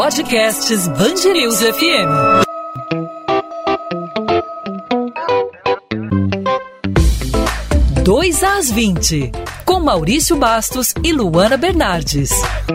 Podcasts Bangerils FM. Dois às 20, com Maurício Bastos e Luana Bernardes.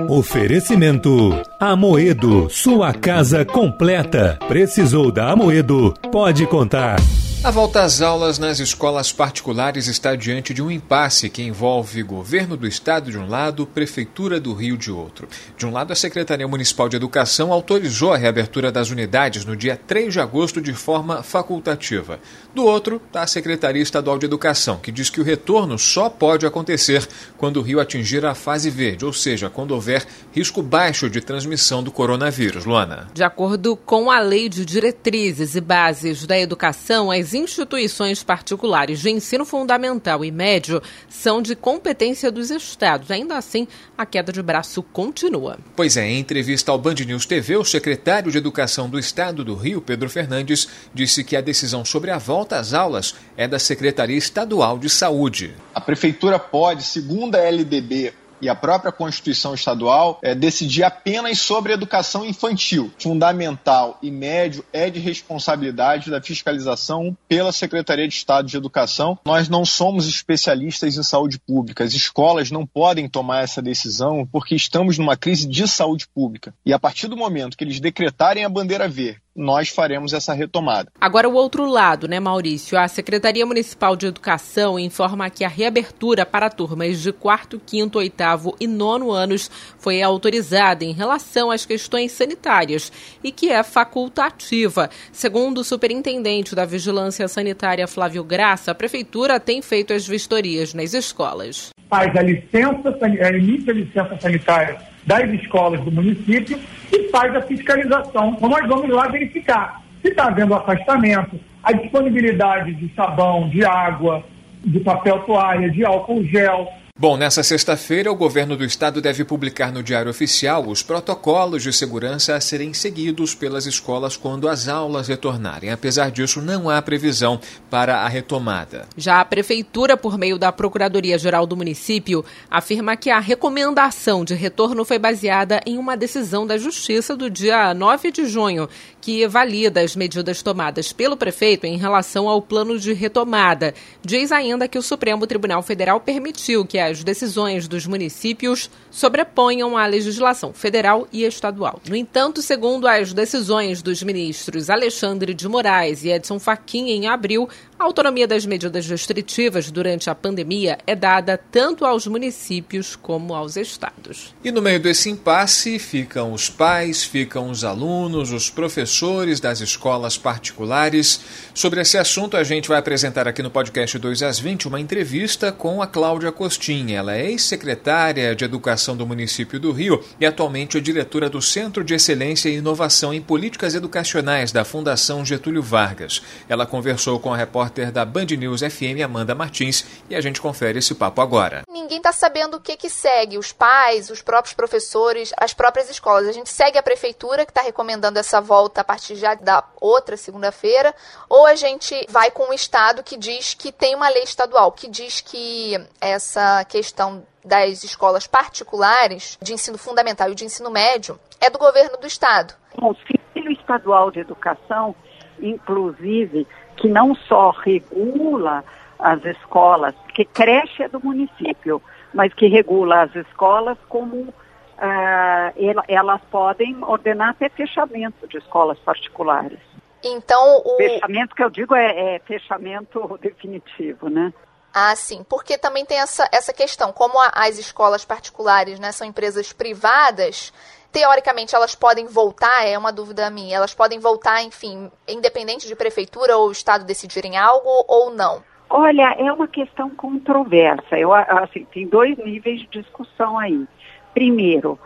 Oferecimento Amoedo, sua casa completa. Precisou da Amoedo? Pode contar. A volta às aulas nas escolas particulares está diante de um impasse que envolve governo do estado de um lado, prefeitura do Rio de outro. De um lado, a Secretaria Municipal de Educação autorizou a reabertura das unidades no dia 3 de agosto de forma facultativa. Do outro, está a Secretaria Estadual de Educação, que diz que o retorno só pode acontecer quando o Rio atingir a fase verde, ou seja, quando houver risco baixo de transmissão do coronavírus. Luana. De acordo com a Lei de Diretrizes e Bases da Educação, as instituições particulares de ensino fundamental e médio são de competência dos estados. Ainda assim, a queda de braço continua. Pois é, em entrevista ao Band News TV, o secretário de Educação do Estado do Rio, Pedro Fernandes, disse que a decisão sobre a volta às aulas é da Secretaria Estadual de Saúde. A prefeitura pode, segundo a LDB, e a própria Constituição Estadual é, decidir apenas sobre educação infantil. Fundamental e médio é de responsabilidade da fiscalização pela Secretaria de Estado de Educação. Nós não somos especialistas em saúde pública. As escolas não podem tomar essa decisão porque estamos numa crise de saúde pública. E a partir do momento que eles decretarem a bandeira verde, nós faremos essa retomada. Agora, o outro lado, né, Maurício? A Secretaria Municipal de Educação informa que a reabertura para turmas de quarto, quinto, oitavo e nono anos foi autorizada em relação às questões sanitárias e que é facultativa. Segundo o superintendente da Vigilância Sanitária, Flávio Graça, a Prefeitura tem feito as vistorias nas escolas. Faz a licença, a licença sanitária das escolas do município e faz a fiscalização. Então, nós vamos lá verificar se está havendo afastamento, a disponibilidade de sabão, de água, de papel toalha, de álcool gel, Bom, nessa sexta-feira, o governo do estado deve publicar no Diário Oficial os protocolos de segurança a serem seguidos pelas escolas quando as aulas retornarem. Apesar disso, não há previsão para a retomada. Já a Prefeitura, por meio da Procuradoria-Geral do município, afirma que a recomendação de retorno foi baseada em uma decisão da Justiça do dia 9 de junho, que valida as medidas tomadas pelo prefeito em relação ao plano de retomada. Diz ainda que o Supremo Tribunal Federal permitiu que as decisões dos municípios sobreponham a legislação federal e estadual. No entanto, segundo as decisões dos ministros Alexandre de Moraes e Edson Fachin em abril, a autonomia das medidas restritivas durante a pandemia é dada tanto aos municípios como aos estados. E no meio desse impasse ficam os pais, ficam os alunos, os professores das escolas particulares. Sobre esse assunto, a gente vai apresentar aqui no podcast 2 às 20 uma entrevista com a Cláudia Costin. Ela é ex-secretária de Educação do município do Rio e atualmente é diretora do Centro de Excelência e Inovação em Políticas Educacionais da Fundação Getúlio Vargas. Ela conversou com a repórter repórter da Band News FM, Amanda Martins, e a gente confere esse papo agora. Ninguém está sabendo o que, que segue, os pais, os próprios professores, as próprias escolas. A gente segue a prefeitura, que está recomendando essa volta a partir já da outra segunda-feira, ou a gente vai com o Estado que diz que tem uma lei estadual, que diz que essa questão das escolas particulares de ensino fundamental e de ensino médio é do governo do Estado. O Conselho Estadual de Educação, inclusive, que não só regula as escolas, que creche é do município, mas que regula as escolas como Uh, elas podem ordenar até fechamento de escolas particulares. Então, o... Fechamento que eu digo é, é, fechamento definitivo, né? Ah, sim, porque também tem essa, essa questão, como a, as escolas particulares né, são empresas privadas, teoricamente elas podem voltar, é uma dúvida minha, elas podem voltar, enfim, independente de prefeitura ou estado decidirem algo ou não? Olha, é uma questão controversa. Eu, assim, tem dois níveis de discussão aí. Primeiro,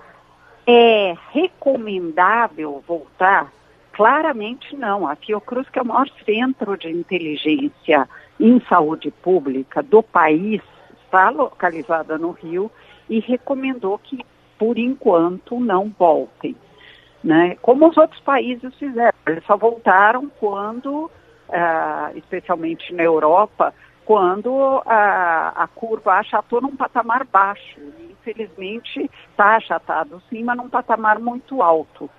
é recomendável voltar? Claramente não. A Fiocruz, que é o maior centro de inteligência em saúde pública do país, está localizada no Rio e recomendou que por enquanto, não voltem. Né? Como os outros países fizeram, eles só voltaram quando, uh, especialmente na Europa, quando a, a curva achatou num patamar baixo. Infelizmente, está achatado sim, mas num patamar muito alto.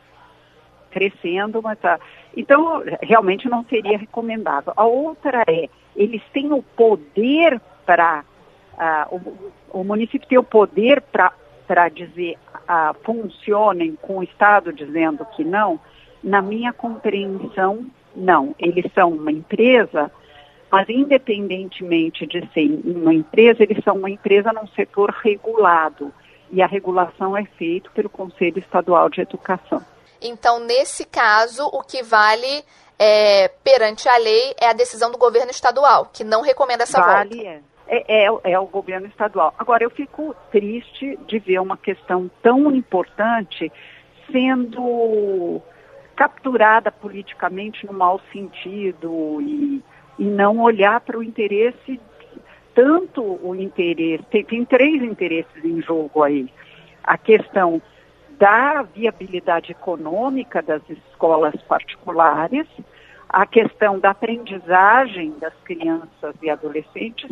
crescendo, mas está. Então, realmente não seria recomendável. A outra é, eles têm o poder para. Uh, o, o, município tem o poder para dizer uh, funcionem com o Estado dizendo que não. Na minha compreensão, não. Eles são uma empresa, mas independentemente de ser uma empresa, eles são uma empresa num setor regulado. E a regulação é feita pelo Conselho Estadual de Educação. Então, nesse caso, o que vale é, perante a lei é a decisão do governo estadual, que não recomenda essa vale, volta. É. É, é, é, o governo estadual. Agora, eu fico triste de ver uma questão tão importante sendo capturada politicamente no mau sentido e, e não olhar para o interesse, tanto o interesse, tem, tem três interesses em jogo aí. A questão da viabilidade econômica das escolas particulares, a questão da aprendizagem das crianças e adolescentes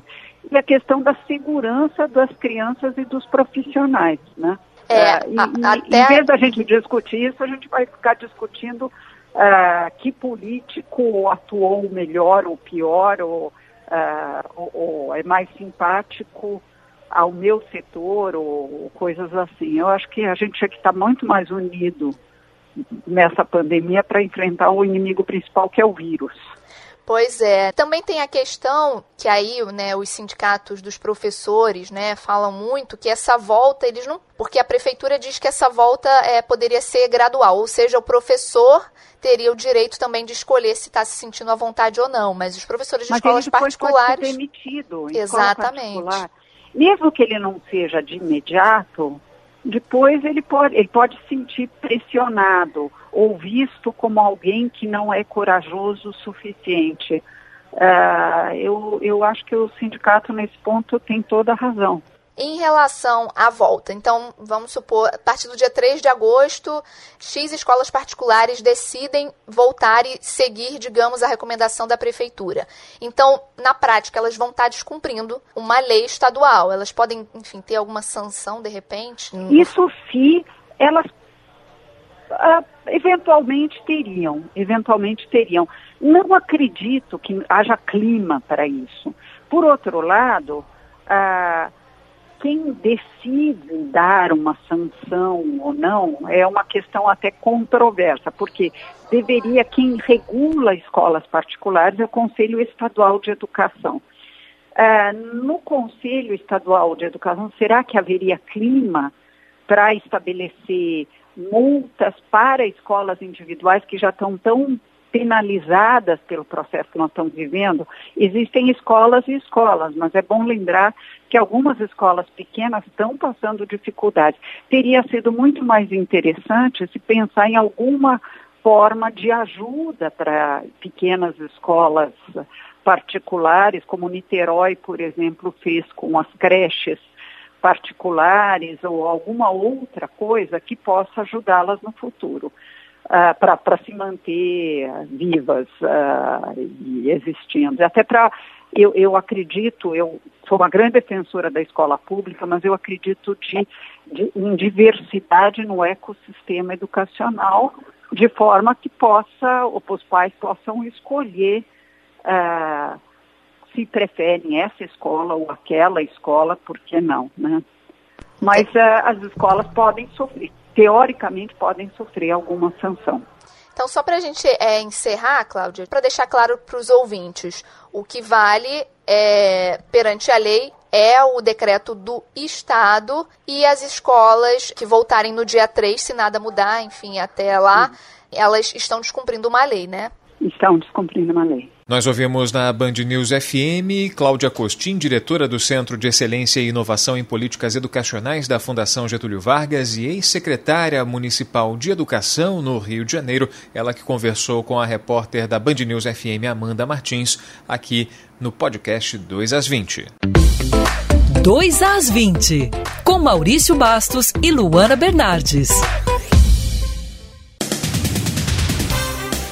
e a questão da segurança das crianças e dos profissionais, né? É, uh, e, até... Em vez da gente discutir isso, a gente vai ficar discutindo uh, que político atuou melhor ou pior, ou, uh, ou, ou é mais simpático ao meu setor, ou, coisas assim. Eu acho que a gente tinha que estar muito mais unido nessa pandemia para enfrentar o inimigo principal, que é o vírus. Pois é. Também tem a questão que aí, né, os sindicatos dos professores, né, falam muito que essa volta eles não, porque a prefeitura diz que essa volta é, poderia ser gradual, ou seja, o professor teria o direito também de escolher se está se sentindo à vontade ou não, mas os professores de mas escolas particulares demitido. Em Exatamente. Mesmo que ele não seja de imediato, depois ele pode, ele pode se sentir pressionado ou visto como alguém que não é corajoso o suficiente. Uh, eu, eu acho que o sindicato, nesse ponto, tem toda a razão. Em relação à volta, então vamos supor, a partir do dia 3 de agosto, X escolas particulares decidem voltar e seguir, digamos, a recomendação da prefeitura. Então, na prática, elas vão estar descumprindo uma lei estadual. Elas podem, enfim, ter alguma sanção de repente? Isso se elas uh, eventualmente teriam, eventualmente teriam. Não acredito que haja clima para isso. Por outro lado, uh, quem decide dar uma sanção ou não é uma questão até controversa, porque deveria quem regula escolas particulares é o Conselho Estadual de Educação. Uh, no Conselho Estadual de Educação, será que haveria clima para estabelecer multas para escolas individuais que já estão tão penalizadas pelo processo que nós estamos vivendo, existem escolas e escolas, mas é bom lembrar que algumas escolas pequenas estão passando dificuldades. Teria sido muito mais interessante se pensar em alguma forma de ajuda para pequenas escolas particulares, como Niterói, por exemplo, fez com as creches particulares ou alguma outra coisa que possa ajudá-las no futuro uh, para se manter vivas uh, e existindo. Até para, eu, eu acredito, eu sou uma grande defensora da escola pública, mas eu acredito de, de, em diversidade no ecossistema educacional, de forma que possa, os pais possam escolher uh, se preferem essa escola ou aquela escola, por que não, né? Mas as escolas podem sofrer teoricamente podem sofrer alguma sanção. Então, só para a gente é, encerrar, Cláudia, para deixar claro para os ouvintes, o que vale é, perante a lei é o decreto do Estado e as escolas que voltarem no dia 3, se nada mudar, enfim, até lá, elas estão descumprindo uma lei, né? Estão descumprindo uma lei. Nós ouvimos na Band News FM Cláudia Costin, diretora do Centro de Excelência e Inovação em Políticas Educacionais da Fundação Getúlio Vargas e ex-secretária municipal de Educação no Rio de Janeiro. Ela que conversou com a repórter da Band News FM, Amanda Martins, aqui no podcast 2 às 20. 2 às 20, com Maurício Bastos e Luana Bernardes.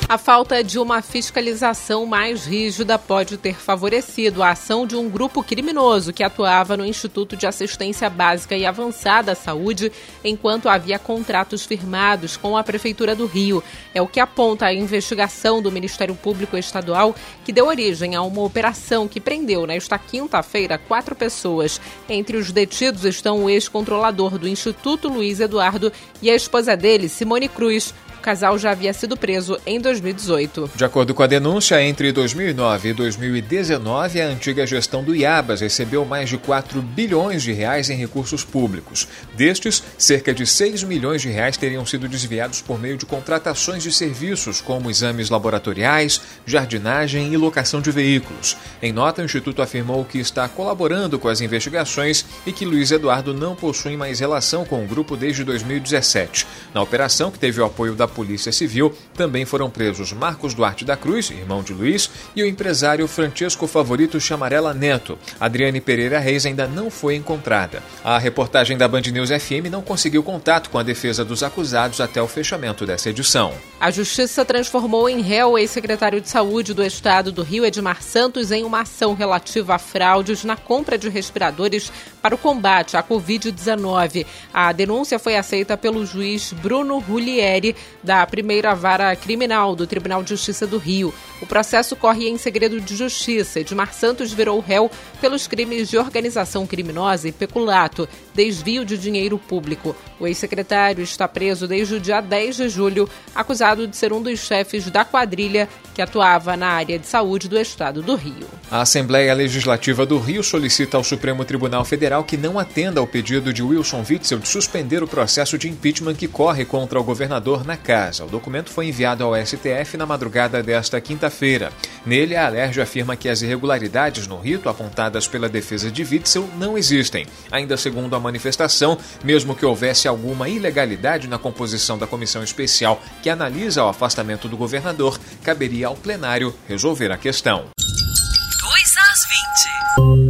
A falta de uma fiscalização mais rígida pode ter favorecido a ação de um grupo criminoso que atuava no Instituto de Assistência Básica e Avançada à Saúde enquanto havia contratos firmados com a Prefeitura do Rio. É o que aponta a investigação do Ministério Público Estadual, que deu origem a uma operação que prendeu nesta quinta-feira quatro pessoas. Entre os detidos estão o ex-controlador do Instituto Luiz Eduardo e a esposa dele, Simone Cruz casal já havia sido preso em 2018. De acordo com a denúncia, entre 2009 e 2019, a antiga gestão do Iabas recebeu mais de 4 bilhões de reais em recursos públicos. Destes, cerca de 6 milhões de reais teriam sido desviados por meio de contratações de serviços, como exames laboratoriais, jardinagem e locação de veículos. Em nota, o Instituto afirmou que está colaborando com as investigações e que Luiz Eduardo não possui mais relação com o grupo desde 2017. Na operação, que teve o apoio da Polícia Civil, também foram presos Marcos Duarte da Cruz, irmão de Luiz, e o empresário Francesco Favorito Chamarela Neto. Adriane Pereira Reis ainda não foi encontrada. A reportagem da Band News FM não conseguiu contato com a defesa dos acusados até o fechamento dessa edição. A Justiça transformou em réu o ex-secretário de Saúde do Estado do Rio, Edmar Santos, em uma ação relativa a fraudes na compra de respiradores para o combate à Covid-19. A denúncia foi aceita pelo juiz Bruno Rulieri, da primeira vara criminal do Tribunal de Justiça do Rio. O processo corre em segredo de justiça. Edmar Santos virou réu pelos crimes de organização criminosa e peculato, desvio de dinheiro público. O ex-secretário está preso desde o dia 10 de julho, acusado de ser um dos chefes da quadrilha que atuava na área de saúde do estado do Rio. A Assembleia Legislativa do Rio solicita ao Supremo Tribunal Federal que não atenda ao pedido de Wilson Witzel de suspender o processo de impeachment que corre contra o governador na casa. O documento foi enviado ao STF na madrugada desta quinta-feira. Nele, a Alerj afirma que as irregularidades no rito apontadas pela defesa de Witzel não existem. Ainda segundo a manifestação, mesmo que houvesse alguma ilegalidade na composição da comissão especial que analisa o afastamento do governador, caberia ao plenário resolver a questão. 2 às 20.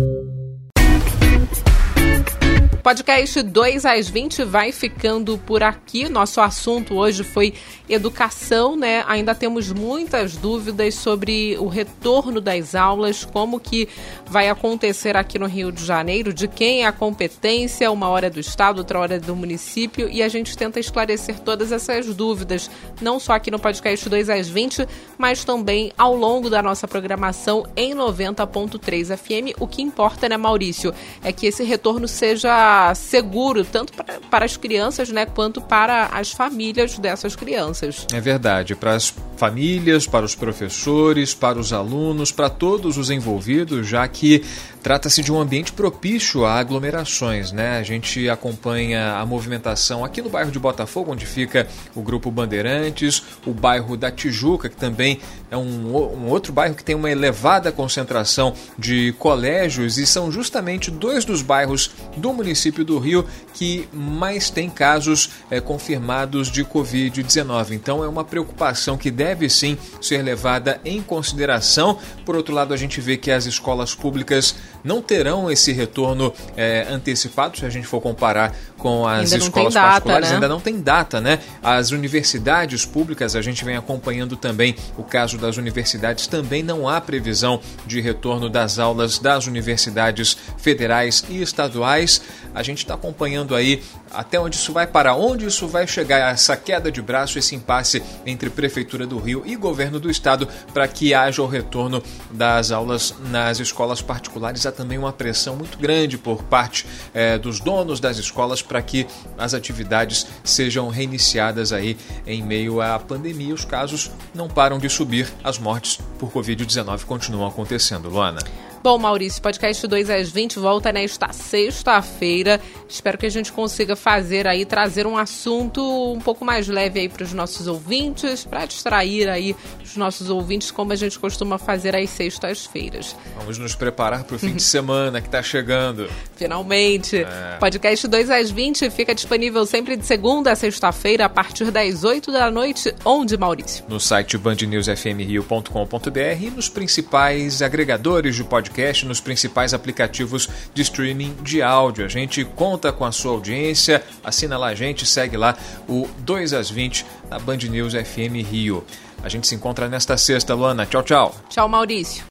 Podcast 2 às 20 vai ficando por aqui. Nosso assunto hoje foi educação, né? Ainda temos muitas dúvidas sobre o retorno das aulas, como que vai acontecer aqui no Rio de Janeiro, de quem é a competência, uma hora do estado, outra hora do município, e a gente tenta esclarecer todas essas dúvidas, não só aqui no podcast 2 às 20, mas também ao longo da nossa programação em 90.3 FM. O que importa, né, Maurício, é que esse retorno seja seguro tanto para, para as crianças, né, quanto para as famílias dessas crianças. É verdade, para as famílias, para os professores, para os alunos, para todos os envolvidos, já que Trata-se de um ambiente propício a aglomerações, né? A gente acompanha a movimentação aqui no bairro de Botafogo, onde fica o Grupo Bandeirantes, o bairro da Tijuca, que também é um, um outro bairro que tem uma elevada concentração de colégios e são justamente dois dos bairros do município do Rio que mais tem casos é, confirmados de Covid-19. Então é uma preocupação que deve sim ser levada em consideração. Por outro lado, a gente vê que as escolas públicas não terão esse retorno é, antecipado, se a gente for comparar com as escolas data, particulares, né? ainda não tem data, né? As universidades públicas, a gente vem acompanhando também o caso das universidades, também não há previsão de retorno das aulas das universidades federais e estaduais. A gente está acompanhando aí até onde isso vai parar, onde isso vai chegar, essa queda de braço, esse impasse entre Prefeitura do Rio e Governo do Estado para que haja o retorno das aulas nas escolas particulares. Há também uma pressão muito grande por parte é, dos donos das escolas para que as atividades sejam reiniciadas aí em meio à pandemia. Os casos não param de subir, as mortes por Covid-19 continuam acontecendo. Luana. Bom, Maurício, podcast 2 às 20 volta nesta sexta-feira. Espero que a gente consiga fazer aí, trazer um assunto um pouco mais leve aí para os nossos ouvintes, para distrair aí os nossos ouvintes, como a gente costuma fazer às sextas-feiras. Vamos nos preparar para o fim de semana que está chegando. Finalmente. É. Podcast 2 às 20 fica disponível sempre de segunda a sexta-feira, a partir das 8 da noite. Onde, Maurício? No site bandnewsfmrio.com.br e nos principais agregadores de podcast podcast nos principais aplicativos de streaming de áudio. A gente conta com a sua audiência, assina lá a gente, segue lá o 2 às 20 na Band News FM Rio. A gente se encontra nesta sexta, Luana. Tchau, tchau. Tchau, Maurício.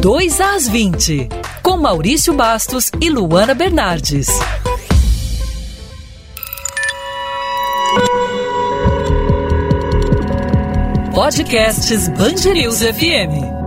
Dois às 20, com Maurício Bastos e Luana Bernardes. podcasts Bangerils FM.